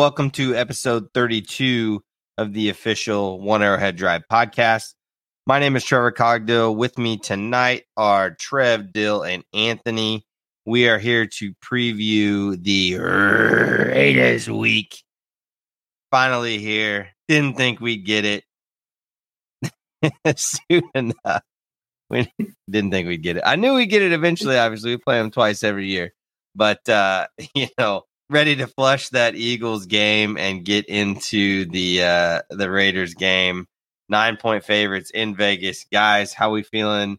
welcome to episode 32 of the official One Arrowhead Drive podcast. My name is Trevor Cogdill. With me tonight are Trev, Dill, and Anthony. We are here to preview the Raiders week. Finally here. Didn't think we'd get it soon enough. We didn't think we'd get it. I knew we'd get it eventually. Obviously, we play them twice every year, but uh, you know, ready to flush that Eagles game and get into the uh, the Raiders game. Nine point favorites in Vegas, guys. How we feeling?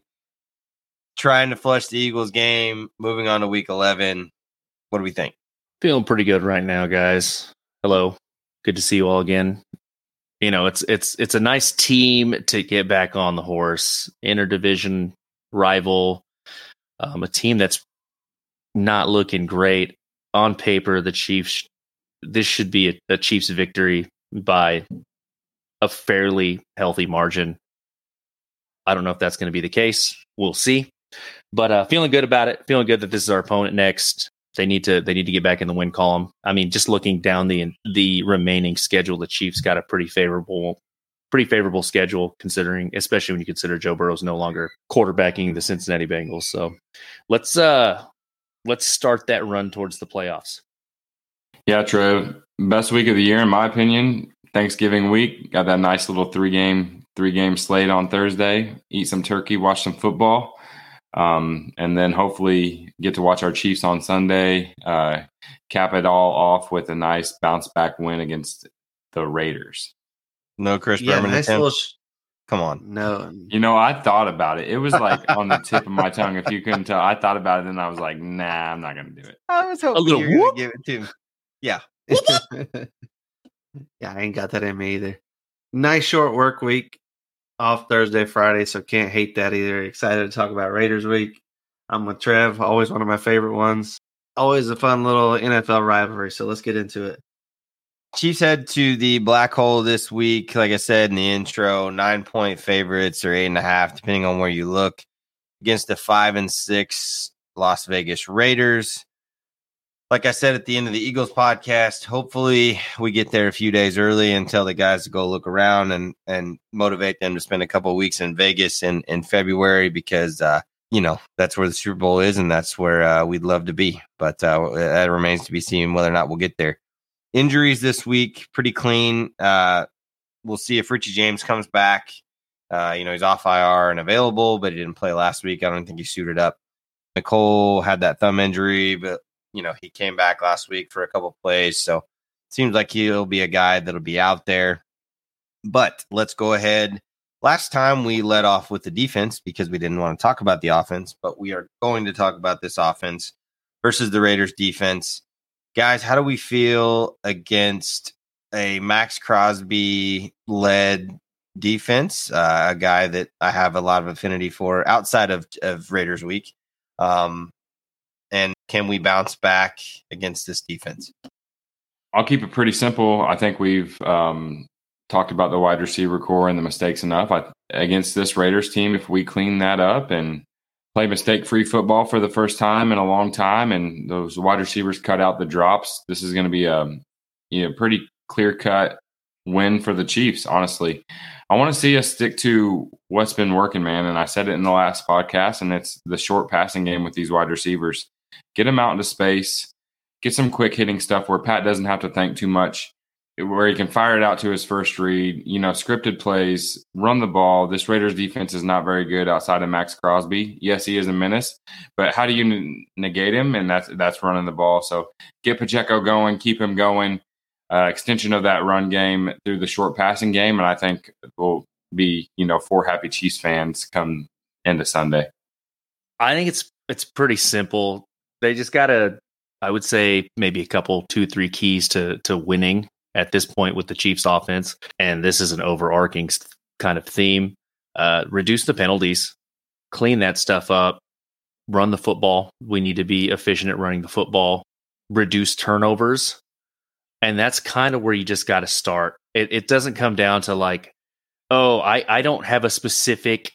Trying to flush the Eagles game. Moving on to Week Eleven. What do we think? Feeling pretty good right now, guys. Hello, good to see you all again. You know, it's it's it's a nice team to get back on the horse. Interdivision rival, um, a team that's not looking great on paper. The Chiefs. This should be a, a Chiefs victory by a fairly healthy margin. I don't know if that's going to be the case. We'll see. But uh, feeling good about it. Feeling good that this is our opponent next. They need to they need to get back in the win column. I mean, just looking down the the remaining schedule, the Chiefs got a pretty favorable pretty favorable schedule considering especially when you consider Joe Burrow's no longer quarterbacking the Cincinnati Bengals. So let's uh let's start that run towards the playoffs. Yeah, Trev, best week of the year in my opinion. Thanksgiving week, got that nice little three game three game slate on Thursday. Eat some turkey, watch some football, um, and then hopefully get to watch our Chiefs on Sunday. Uh, cap it all off with a nice bounce back win against the Raiders. No Chris yeah, Berman nice attempt. Sh- Come on. No. You know, I thought about it. It was like on the tip of my tongue. If you couldn't tell, I thought about it and I was like, nah, I'm not going to do it. I was hoping you were going to give it to him. Yeah. yeah, I ain't got that in me either. Nice short work week off Thursday, Friday, so can't hate that either. Excited to talk about Raiders week. I'm with Trev, always one of my favorite ones. Always a fun little NFL rivalry, so let's get into it. Chiefs head to the black hole this week. Like I said in the intro, nine point favorites or eight and a half, depending on where you look, against the five and six Las Vegas Raiders. Like I said at the end of the Eagles podcast, hopefully we get there a few days early and tell the guys to go look around and and motivate them to spend a couple weeks in Vegas in in February because uh, you know that's where the Super Bowl is and that's where uh, we'd love to be. But uh, that remains to be seen whether or not we'll get there. Injuries this week, pretty clean. Uh, we'll see if Richie James comes back. Uh, you know, he's off IR and available, but he didn't play last week. I don't think he suited up. Nicole had that thumb injury, but you know, he came back last week for a couple plays. So seems like he'll be a guy that'll be out there. But let's go ahead. Last time we led off with the defense because we didn't want to talk about the offense, but we are going to talk about this offense versus the Raiders defense guys, how do we feel against a Maxx Crosby led defense? Uh, a guy that I have a lot of affinity for outside of, of Raiders week. Um, and can we bounce back against this defense? I'll keep it pretty simple. I think we've um, talked about the wide receiver corps and the mistakes enough. I, against this Raiders team, if we clean that up and play mistake free football for the first time in a long time, and those wide receivers cut out the drops. This is going to be a you know pretty clear cut win for the Chiefs. Honestly, I want to see us stick to what's been working, man. And I said it in the last podcast, and it's the short passing game with these wide receivers. Get them out into space. Get some quick hitting stuff where Pat doesn't have to think too much where he can fire it out to his first read, you know, scripted plays, run the ball. This Raiders defense is not very good outside of Maxx Crosby. Yes, he is a menace, but how do you negate him? And that's that's running the ball. So get Pacheco going, keep him going. Uh, extension of that run game through the short passing game, and I think will be you know four happy Chiefs fans come into Sunday. I think it's it's pretty simple. They just got to, I would say, maybe a couple, two, three keys to to winning at this point with the Chiefs offense. And this is an overarching kind of theme. Uh, reduce the penalties, clean that stuff up, run the football. We need to be efficient at running the football, reduce turnovers. And that's kind of where you just got to start. It, it doesn't come down to like, oh, I, I don't have a specific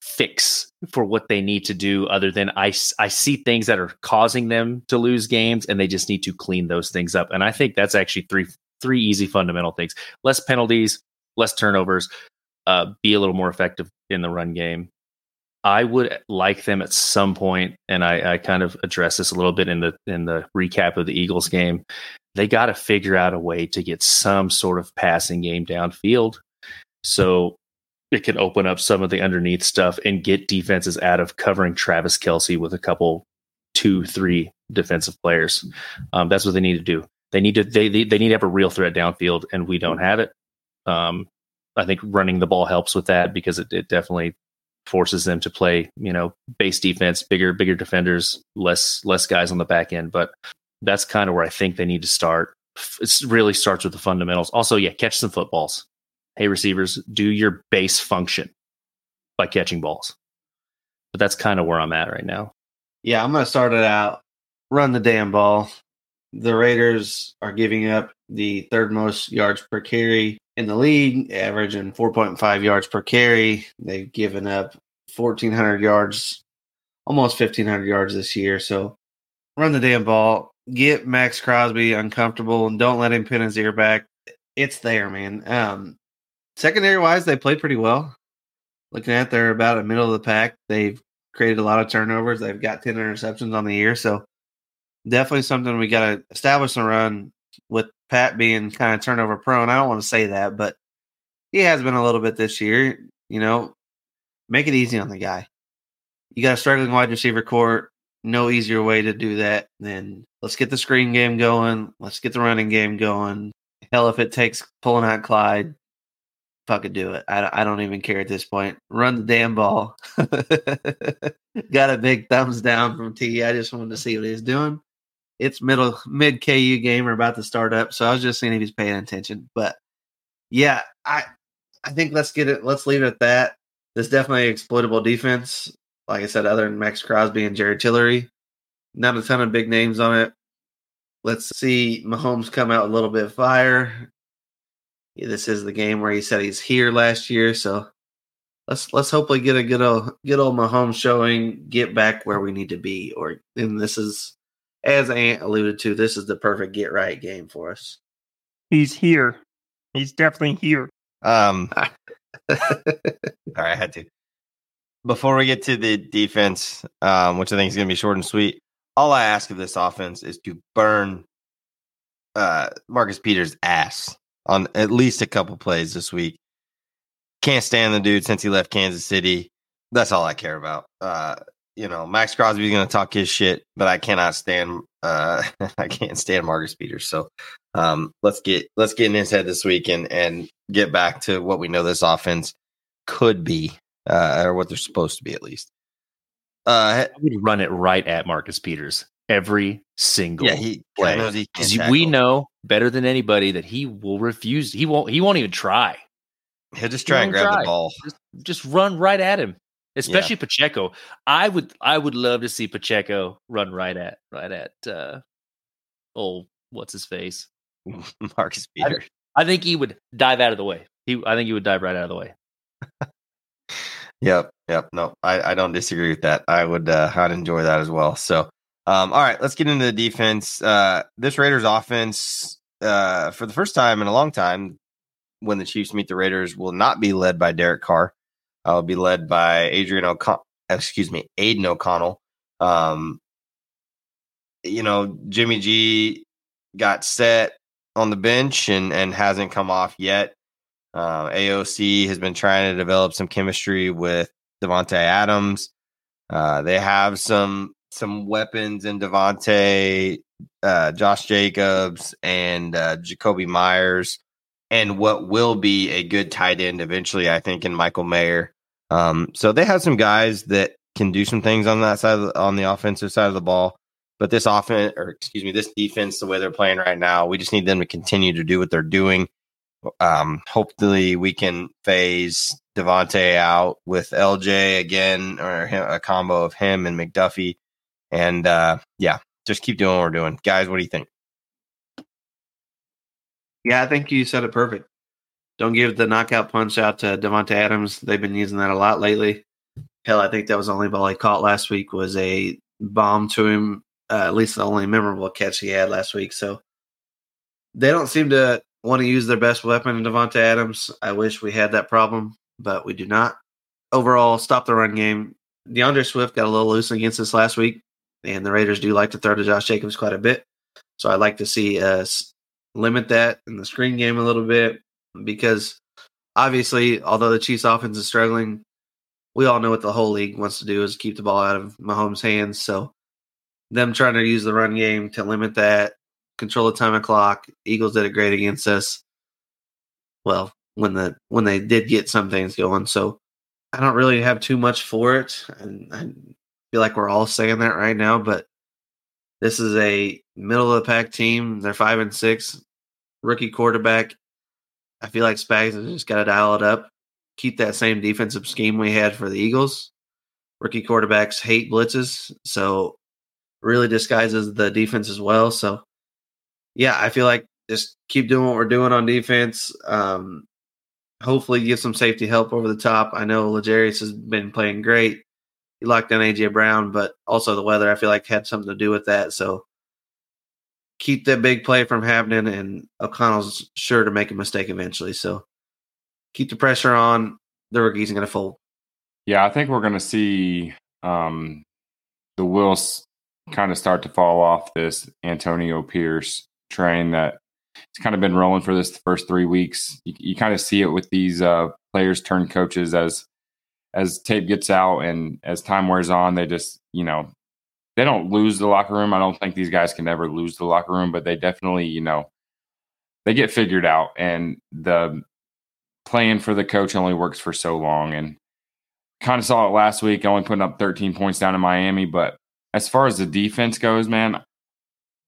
fix for what they need to do other than I, I see things that are causing them to lose games and they just need to clean those things up and i think that's actually three three easy fundamental things less penalties less turnovers uh, be a little more effective in the run game i would like them at some point and I, I kind of address this a little bit in the in the recap of the eagles game they got to figure out a way to get some sort of passing game downfield so it can open up some of the underneath stuff and get defenses out of covering Travis Kelce with a couple, two, three defensive players. Um, that's what they need to do. They need to they, they, they need to have a real threat downfield, and we don't have it. Um, I think running the ball helps with that because it, it definitely forces them to play you know base defense, bigger bigger defenders, less less guys on the back end. But that's kind of where I think they need to start. It really starts with the fundamentals. Also, yeah, catch some footballs hey, receivers, do your base function by catching balls. But that's kind of where I'm at right now. Yeah, I'm going to start it out. Run the damn ball. The Raiders are giving up the third most yards per carry in the league, averaging 4.5 yards per carry. They've given up 1,400 yards, almost 1,500 yards this year. So run the damn ball. Get Maxx Crosby uncomfortable and don't let him pin his ear back. It's there, man. Um, secondary wise, they played pretty well. Looking at, they're about a middle of the pack. They've created a lot of turnovers. They've got ten interceptions on the year, so definitely something we got to establish and run. With Pat being kind of turnover prone, I don't want to say that, but he has been a little bit this year. You know, make it easy on the guy. You got a struggling wide receiver court. No easier way to do that than let's get the screen game going. Let's get the running game going. Hell, if it takes pulling out Clyde, fucking do it. I, I don't even care at this point. Run the damn ball. Got a big thumbs down from T. I just wanted to see what he's doing. It's middle mid KU game are about to start up, so I was just seeing if he's paying attention. But yeah, I I think let's get it. Let's leave it at that. There's definitely exploitable defense. Like I said, other than Maxx Crosby and Jared Tillery, not a ton of big names on it. Let's see Mahomes come out a little bit fire this is the game where he said he's here last year. So let's let's hopefully get a good old good old Mahomes showing, get back where we need to be. Or and this is as Ant alluded to, this is the perfect get right game for us. He's here. He's definitely here. Um sorry, I had to. Before we get to the defense, um, which I think is going to be short and sweet, all I ask of this offense is to burn uh, Marcus Peters' ass on at least a couple plays this week. Can't stand the dude since he left Kansas City. That's all I care about. Uh, you know, Maxx Crosby's going to talk his shit, but I cannot stand. Uh, I can't stand Marcus Peters. So um, let's get let's get in his head this week and and get back to what we know this offense could be, uh, or what they're supposed to be at least. Uh, I would run it right at Marcus Peters every single yeah, he play. Because we know better than anybody that he will refuse. He won't. He won't even try. He'll just try he and grab try. the ball. Just, just, run right at him. Especially yeah. Pacheco. I would. I would love to see Pacheco run right at right at. uh Oh, what's his face? Marcus Peter. I, I think he would dive out of the way. He. I think he would dive right out of the way. Yep, yep. No, I, I don't disagree with that. I would uh, I'd enjoy that as well. So um, all right, let's get into the defense. Uh, this Raiders offense, uh, for the first time in a long time, when the Chiefs meet the Raiders, will not be led by Derek Carr. Will be led by Adrian O'Connell. Excuse me, Aidan O'Connell. Um, you know, Jimmy G got set on the bench and and hasn't come off yet. Uh, AOC has been trying to develop some chemistry with Davante Adams. Uh, they have some some weapons in Davante, uh, Josh Jacobs, and uh, Jakobi Meyers, and what will be a good tight end eventually, I think, in Michael Mayer. Um, so they have some guys that can do some things on that side, the, on the offensive side of the ball. But this offense, or excuse me, this defense, the way they're playing right now, we just need them to continue to do what they're doing. Um, hopefully, we can phase Davante out with LJ again, or a combo of him and McDuffie and uh, yeah, just keep doing what we're doing. Guys, what do you think? Yeah, I think you said it perfect. Don't give the knockout punch out to Davante Adams. They've been using that a lot lately. Hell, I think that was the only ball he caught last week was a bomb to him. Uh, at least the only memorable catch he had last week. So they don't seem to want to use their best weapon in Davante Adams. I wish we had that problem, but we do not. Overall, stop the run game. D'Andre Swift got a little loose against us last week, and the Raiders do like to throw to Josh Jacobs quite a bit. So I'd like to see us limit that in the screen game a little bit because obviously, although the Chiefs offense is struggling, we all know what the whole league wants to do is keep the ball out of Mahomes' hands. So them trying to use the run game to limit that, control the time of clock. Eagles did it great against us. Well, when the when they did get some things going, so I don't really have too much for it, and I feel like we're all saying that right now. But this is a middle of the pack team. They're five and six, rookie quarterback. I feel like Spags has just got to dial it up, keep that same defensive scheme we had for the Eagles. Rookie quarterbacks hate blitzes, so really disguises the defense as well. So, yeah, I feel like just keep doing what we're doing on defense. Um, hopefully, give some safety help over the top. I know L'Jarius has been playing great. He locked down AJ Brown, but also the weather I feel like had something to do with that. So keep that big play from happening, and O'Connell's sure to make a mistake eventually. So keep the pressure on. The rookie's going to fold. Yeah, I think we're going to see um, the wheels kind of start to fall off this Antonio Pierce train that it's kind of been rolling for this first three weeks. You, you kind of see it with these uh, players turn coaches as as tape gets out and as time wears on, they just you know they don't lose the locker room. I don't think these guys can ever lose the locker room, but they definitely you know they get figured out and the playing for the coach only works for so long and kind of saw it last week only putting up 13 points down in miami but as far as the defense goes man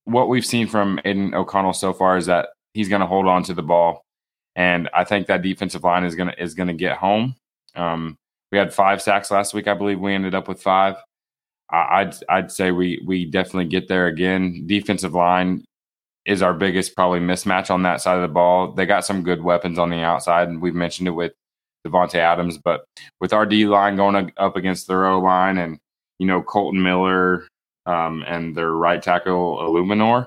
what we've seen from Aidan O'Connell so far is that he's going to hold on to the ball, and I think that defensive line is going to is going to get home. Um, we had five sacks last week, I believe. We ended up with five. I'd I'd say we we definitely get there again. Defensive line is our biggest probably mismatch on that side of the ball. They got some good weapons on the outside, and we've mentioned it with Davante Adams, but with our D line going up against their O line, and you know Kolton Miller, um, and their right tackle Eluemunor.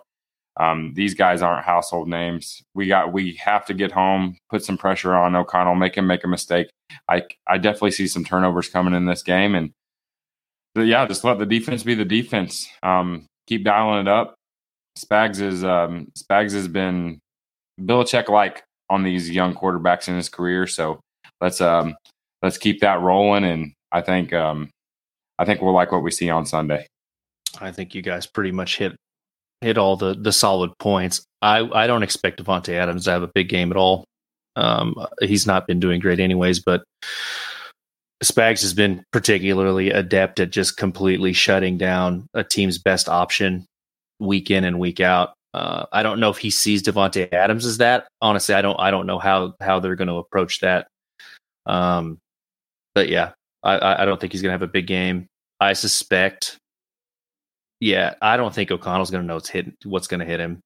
Um, these guys aren't household names. We got we have to get home, put some pressure on O'Connell, make him make a mistake. I I definitely see some turnovers coming in this game, and yeah, just let the defense be the defense. Um, keep dialing it up. Spags is um, Spags has been Belichick like on these young quarterbacks in his career, so let's um let's keep that rolling, and I think um I think we'll like what we see on Sunday. I think you guys pretty much hit hit all the the solid points. I I don't expect Davante Adams to have a big game at all. Um, he's not been doing great anyways, but Spags has been particularly adept at just completely shutting down a team's best option week in and week out. Uh, I don't know if he sees Davante Adams as that. Honestly, I don't. I don't know how how they're going to approach that. Um, but yeah, I, I don't think he's going to have a big game. I suspect yeah, I don't think O'Connell's going to know what's hit, what's going to hit him.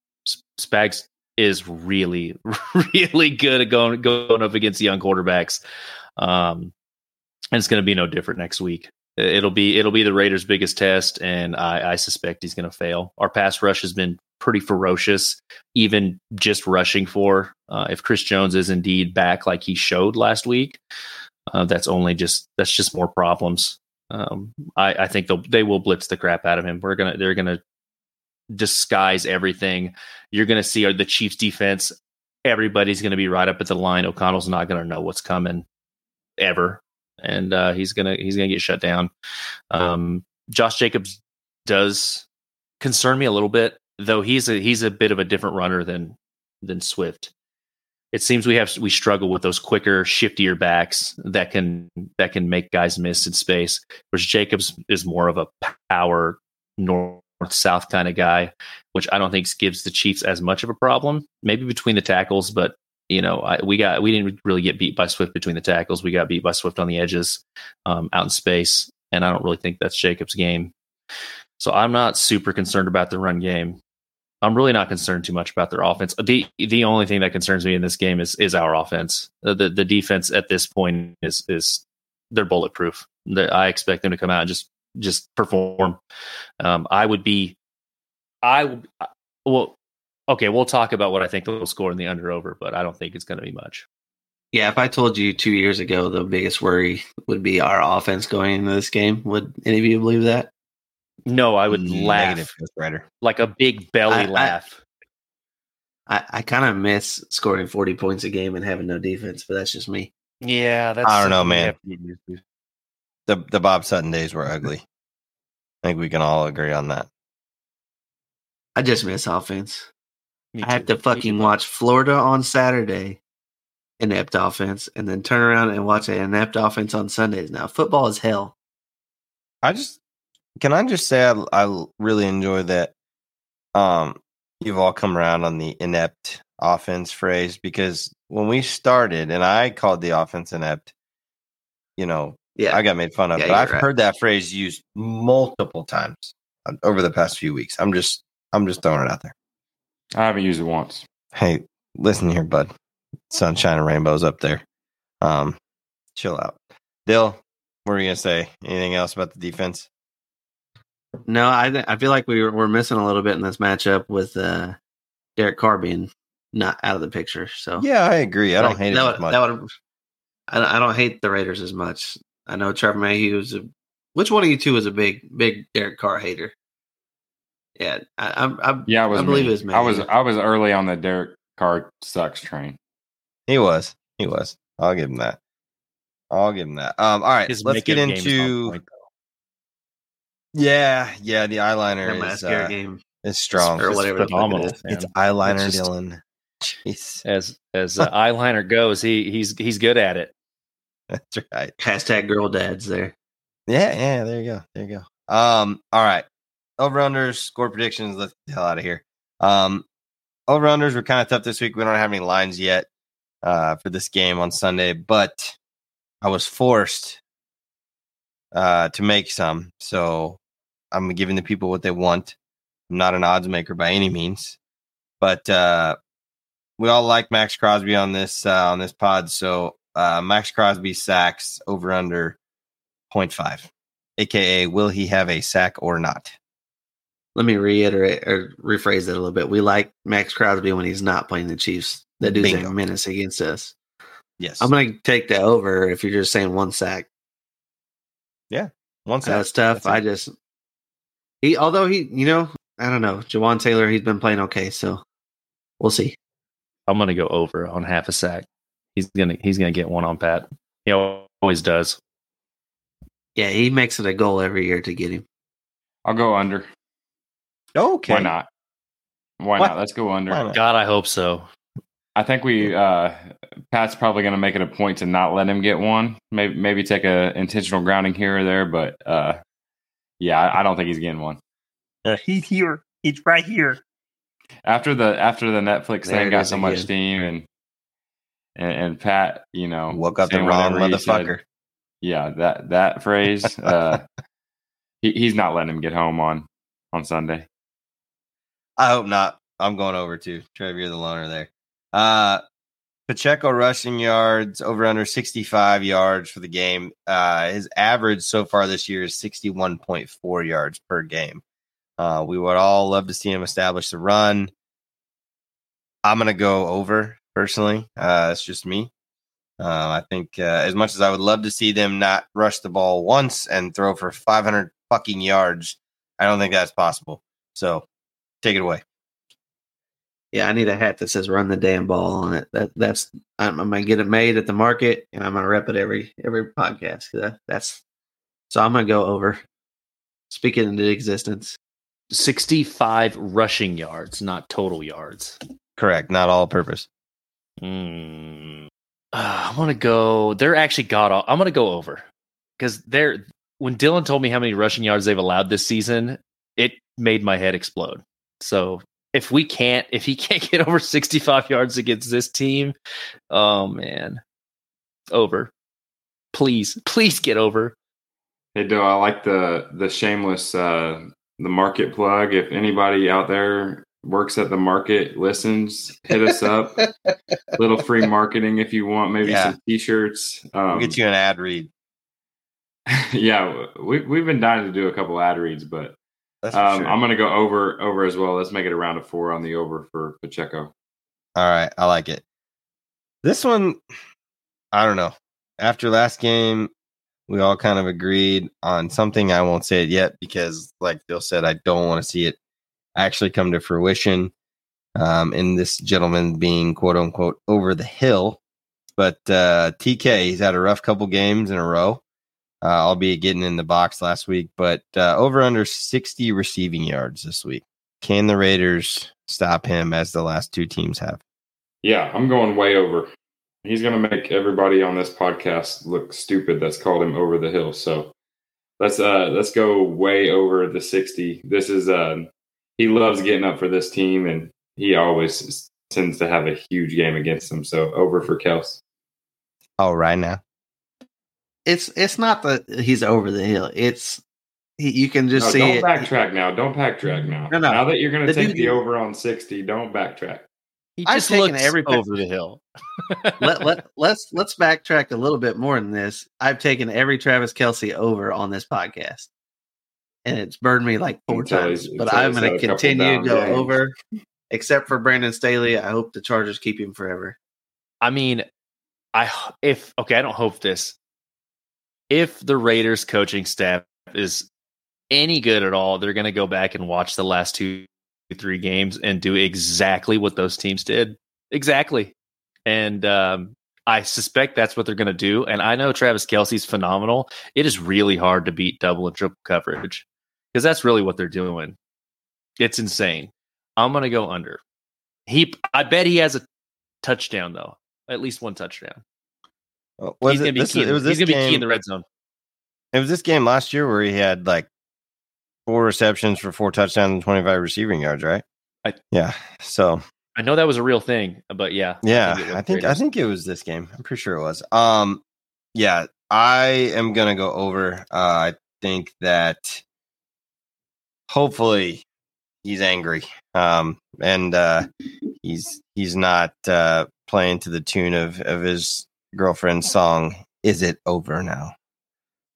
Spags is really, really good at going going up against young quarterbacks, um, and it's going to be no different next week. It'll be it'll be the Raiders' biggest test, and I, I suspect he's going to fail. Our pass rush has been pretty ferocious, even just rushing for. Uh, if Chris Jones is indeed back like he showed last week, uh, that's only just that's just more problems. Um, I, I think they'll they will blitz the crap out of him. We're gonna they're gonna disguise everything. You're gonna see the Chiefs defense. Everybody's gonna be right up at the line. O'Connell's not gonna know what's coming ever, and uh, he's gonna he's gonna get shut down. Um, Josh Jacobs does concern me a little bit, though. He's a he's a bit of a different runner than than Swift it seems we have we struggle with those quicker, shiftier backs that can that can make guys miss in space. Whereas Jacobs is more of a power north south kind of guy, which I don't think gives the Chiefs as much of a problem. Maybe between the tackles, but you know, I, we got we didn't really get beat by Swift between the tackles. We got beat by Swift on the edges, um, out in space, and I don't really think that's Jacobs' game. So I'm not super concerned about the run game. I'm really not concerned too much about their offense. The the only thing that concerns me in this game is is our offense. The the, defense at this point is is they're bulletproof. They're, I expect them to come out and just just perform. Um, I would be, I well, okay, we'll talk about what I think they'll score in the under over, but I don't think it's going to be much. Yeah, if I told you two years ago the biggest worry would be our offense going into this game, would any of you believe that? No, I would Negative laugh Ghost Rider. like a big belly I- I- laugh. I, I kind of miss scoring 40 points a game and having no defense, but that's just me. yeah, that's I don't know, man. have to get used to. The the Bob Sutton days were ugly. I think we can all agree on that. I just miss offense. Me I have too. to fucking watch Florida on Saturday, inept offense, and then turn around and watch an inept offense on Sundays. Now, football is hell. I just can I just say I, I really enjoy that um you've all come around on the inept offense phrase because when we started and I called the offense inept, you know, Yeah. I got made fun of, Yeah, but I've right. heard that phrase used multiple times uh, over the past few weeks. I'm just I'm just throwing it out there. I haven't used it once. Hey, listen here, bud. Sunshine and rainbows up there. Um, chill out. Dill, what were you gonna say? Anything else about the defense? no, I th- I feel like we were, we're missing a little bit in this matchup with uh, Derek Carr being not out of the picture. So Yeah, I agree. I don't Like, hate it that as would, much. That would, I, don't- I don't hate the Raiders as much. I know Trevor Mayhew was a. Which one of you two is a big, big Derek Carr hater? Yeah, I, I'm. I'm Yeah, I was. I believe it was. I was. I was early on the Derek Carr sucks train. He was. He was. I'll give him that. I'll give him that. Um, all right, His let's get makeup game is on into point, yeah, yeah. The eyeliner the is, uh, game is strong. or It's whatever. the fuck it phenomenal. is. man. It's eyeliner, It's just- Dylan. Jeez, as as uh, eyeliner goes, he he's he's good at it. that's right. Hashtag girl dads there. Yeah, yeah. There you go. There you go. Um, all right. Over unders, score predictions. Let's get the hell out of here. Um, over unders were kind of tough this week. We don't have any lines yet uh, for this game on Sunday, but I was forced uh, to make some. So I'm giving the people what they want. I'm not an odds maker by any means, but uh, we all like Maxx Crosby on this uh, on this pod. So uh, Maxx Crosby sacks over under 0.5, aka will he have a sack or not? Let me reiterate or rephrase it a little bit. We like Maxx Crosby when he's not playing the Chiefs. That dude's Bingo. a menace against us. Yes, I'm going to take that over if you're just saying one sack. Yeah. One sack. That's tough. That's. I just he, although he, you know, I don't know. Jawaan Taylor, he's been playing okay, so we'll see. I'm gonna go over on half a sack. He's gonna he's gonna get one on Pat. He always does. Yeah, he makes it a goal every year to get him. I'll go under. Okay. Why not? Why, Why- not? Let's go under. God, I hope so. I think we uh Pat's probably going to make it a point to not let him get one. Maybe maybe take a intentional grounding here or there, but uh yeah, I, I don't think he's getting one. He's here. He's right here. After the after the Netflix There thing got so much again. steam and and, and Pat, you know, Woke up the wrong whatever he said. motherfucker. yeah, that that phrase. Uh, he, he's not letting him get home on on Sunday. I hope not. I'm going over too. Trev, you're the loner there. Uh, Pacheco rushing yards over under 65 yards for the game. Uh, his average so far this year is 61.4 yards per game. Uh, we would all love to see him establish the run. I'm going to go over personally. Uh, it's just me. Uh, I think uh, as much as I would love to see them not rush the ball once and throw for 500 fucking yards, I don't think that's possible. So take it away. Yeah, I need a hat that says "Run the damn ball" on it. That that's I'm, I'm gonna get it made at the market, and I'm gonna rep it every every podcast. That, that's so I'm gonna go over. Speaking into existence. 65 rushing yards, not total yards. Correct, not all purpose. Mm. Uh, I'm gonna go. They're actually got. All, I'm gonna go over because they're. When Dylan told me how many rushing yards they've allowed this season, it made my head explode. So if we can't, if he can't get over 65 yards against this team, oh man, over. Please, please get over. Hey, do I like the the shameless uh the market plug? If anybody out there works at the market, listens, hit us up. Little free marketing if you want, maybe Yeah. some t-shirts. Um, We'll get you an ad read. yeah, we we've been dying to do a couple ad reads, but um, sure. I'm going to go over over as well. Let's make it a round of four on the over for Pacheco. All right, I like it. This one, I don't know. After last game, we all kind of agreed on something. I won't say it yet because, like Bill said, I don't want to see it actually come to fruition. Um, and this gentleman being quote unquote over the hill. But uh, TK, he's had a rough couple games in a row, uh, albeit getting in the box last week, but uh, over under 60 receiving yards this week. Can the Raiders stop him as the last two teams have? Yeah, I'm going way over. He's going to make everybody on this podcast look stupid. That's called him over the hill. So let's uh let's go way over the 60. This is uh he loves getting up for this team, and he always tends to have a huge game against them. So over for Kels. Oh, right now. It's it's not that he's over the hill. It's he, you can just No, see don't it. backtrack now. Don't backtrack now. No, no. Now that you're going to take dude- the over on 60, don't backtrack. He I've just taken every over the hill. let, let let's let's backtrack a little bit more than this. I've taken every Travis Kelce over on this podcast, and it's burned me like four Until times. he's- But I'm going to continue to go games. over, except for Brandon Staley. I hope the Chargers keep him forever. I mean, I if okay, I don't hope this. If the Raiders coaching staff is any good at all, they're going to go back and watch the last two, three games and do exactly what those teams did. Exactly, and um, I suspect that's what they're going to do. And I know Travis Kelce's phenomenal. It is really hard to beat double and triple coverage because that's really what they're doing. It's insane. I'm going to go under. He, I bet he has a touchdown though, at least one touchdown. Uh, Was he's it, this, key. it was he's this key in game. the red zone. It was this game last year where he had like four receptions for four touchdowns and 25 receiving yards, right? I- yeah. So I know that was a real thing, but yeah, yeah, it was I think I think it was this game. I'm pretty sure it was. Um, yeah, I am gonna go over. Uh, I think that hopefully he's angry. Um, and uh, he's he's not uh playing to the tune of of his girlfriend's song. Is it over now?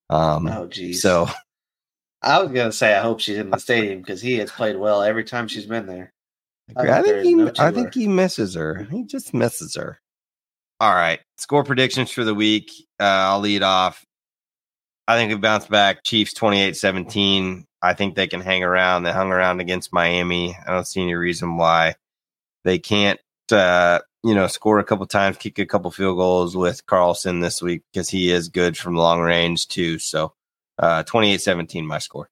Um, Oh, jeez. so I was gonna say I hope she's in the stadium because he has played well every time she's been there. I I, think he, no I think he misses her. He just misses her. All right, score predictions for the week. Uh, I'll lead off. I think we bounce back. Chiefs 28-17. I think they can hang around. They hung around against Miami. I don't see any reason why they can't. Uh, you know, score a couple times, kick a couple field goals with Carlson this week because he is good from long range too. So, uh, 28-17, my score.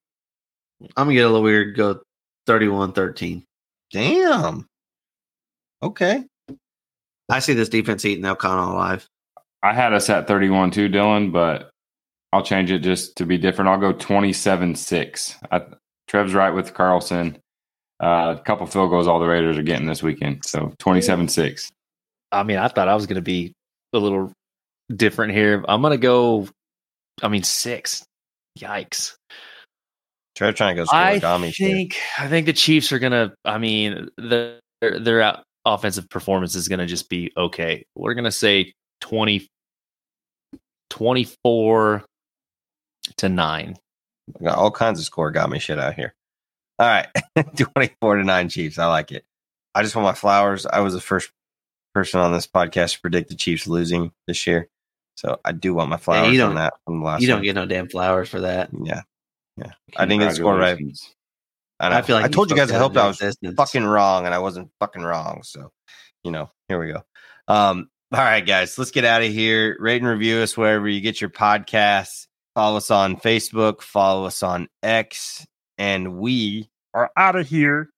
I'm gonna get a little weird. Go 31-13. Damn. Okay. I see this defense eating O'Connell alive. I had us at 31 too, Dylan, but I'll change it just to be different. I'll go 27 6. Trev's right with Carlson. Uh, a couple field goals all the Raiders are getting this weekend. So 27 6. I mean, I thought I was going to be a little different here. I'm going to go. I mean, six. Yikes! Try trying to go score I Gami shit. think I think the Chiefs are going to. I mean, the, their their offensive performance is going to just be okay. We're going to say 20, 24 to nine. Got all kinds of scorigami shit out here. All right. 24 to 9 Chiefs. I like it. I just want my flowers. I was the first person on this podcast to predict the Chiefs losing this year. So I do want my flowers don't- on that from the last You don't one. get no damn flowers for that. Yeah. Yeah. I think it's score right. I. I feel like I told you guys I hoped I was fucking fucking wrong and I wasn't fucking wrong. So, you know, here we go. Um, all right, guys, let's get out of here. Rate and review us wherever you get your podcasts. Follow us on Facebook, follow us on X, and we Are out of here.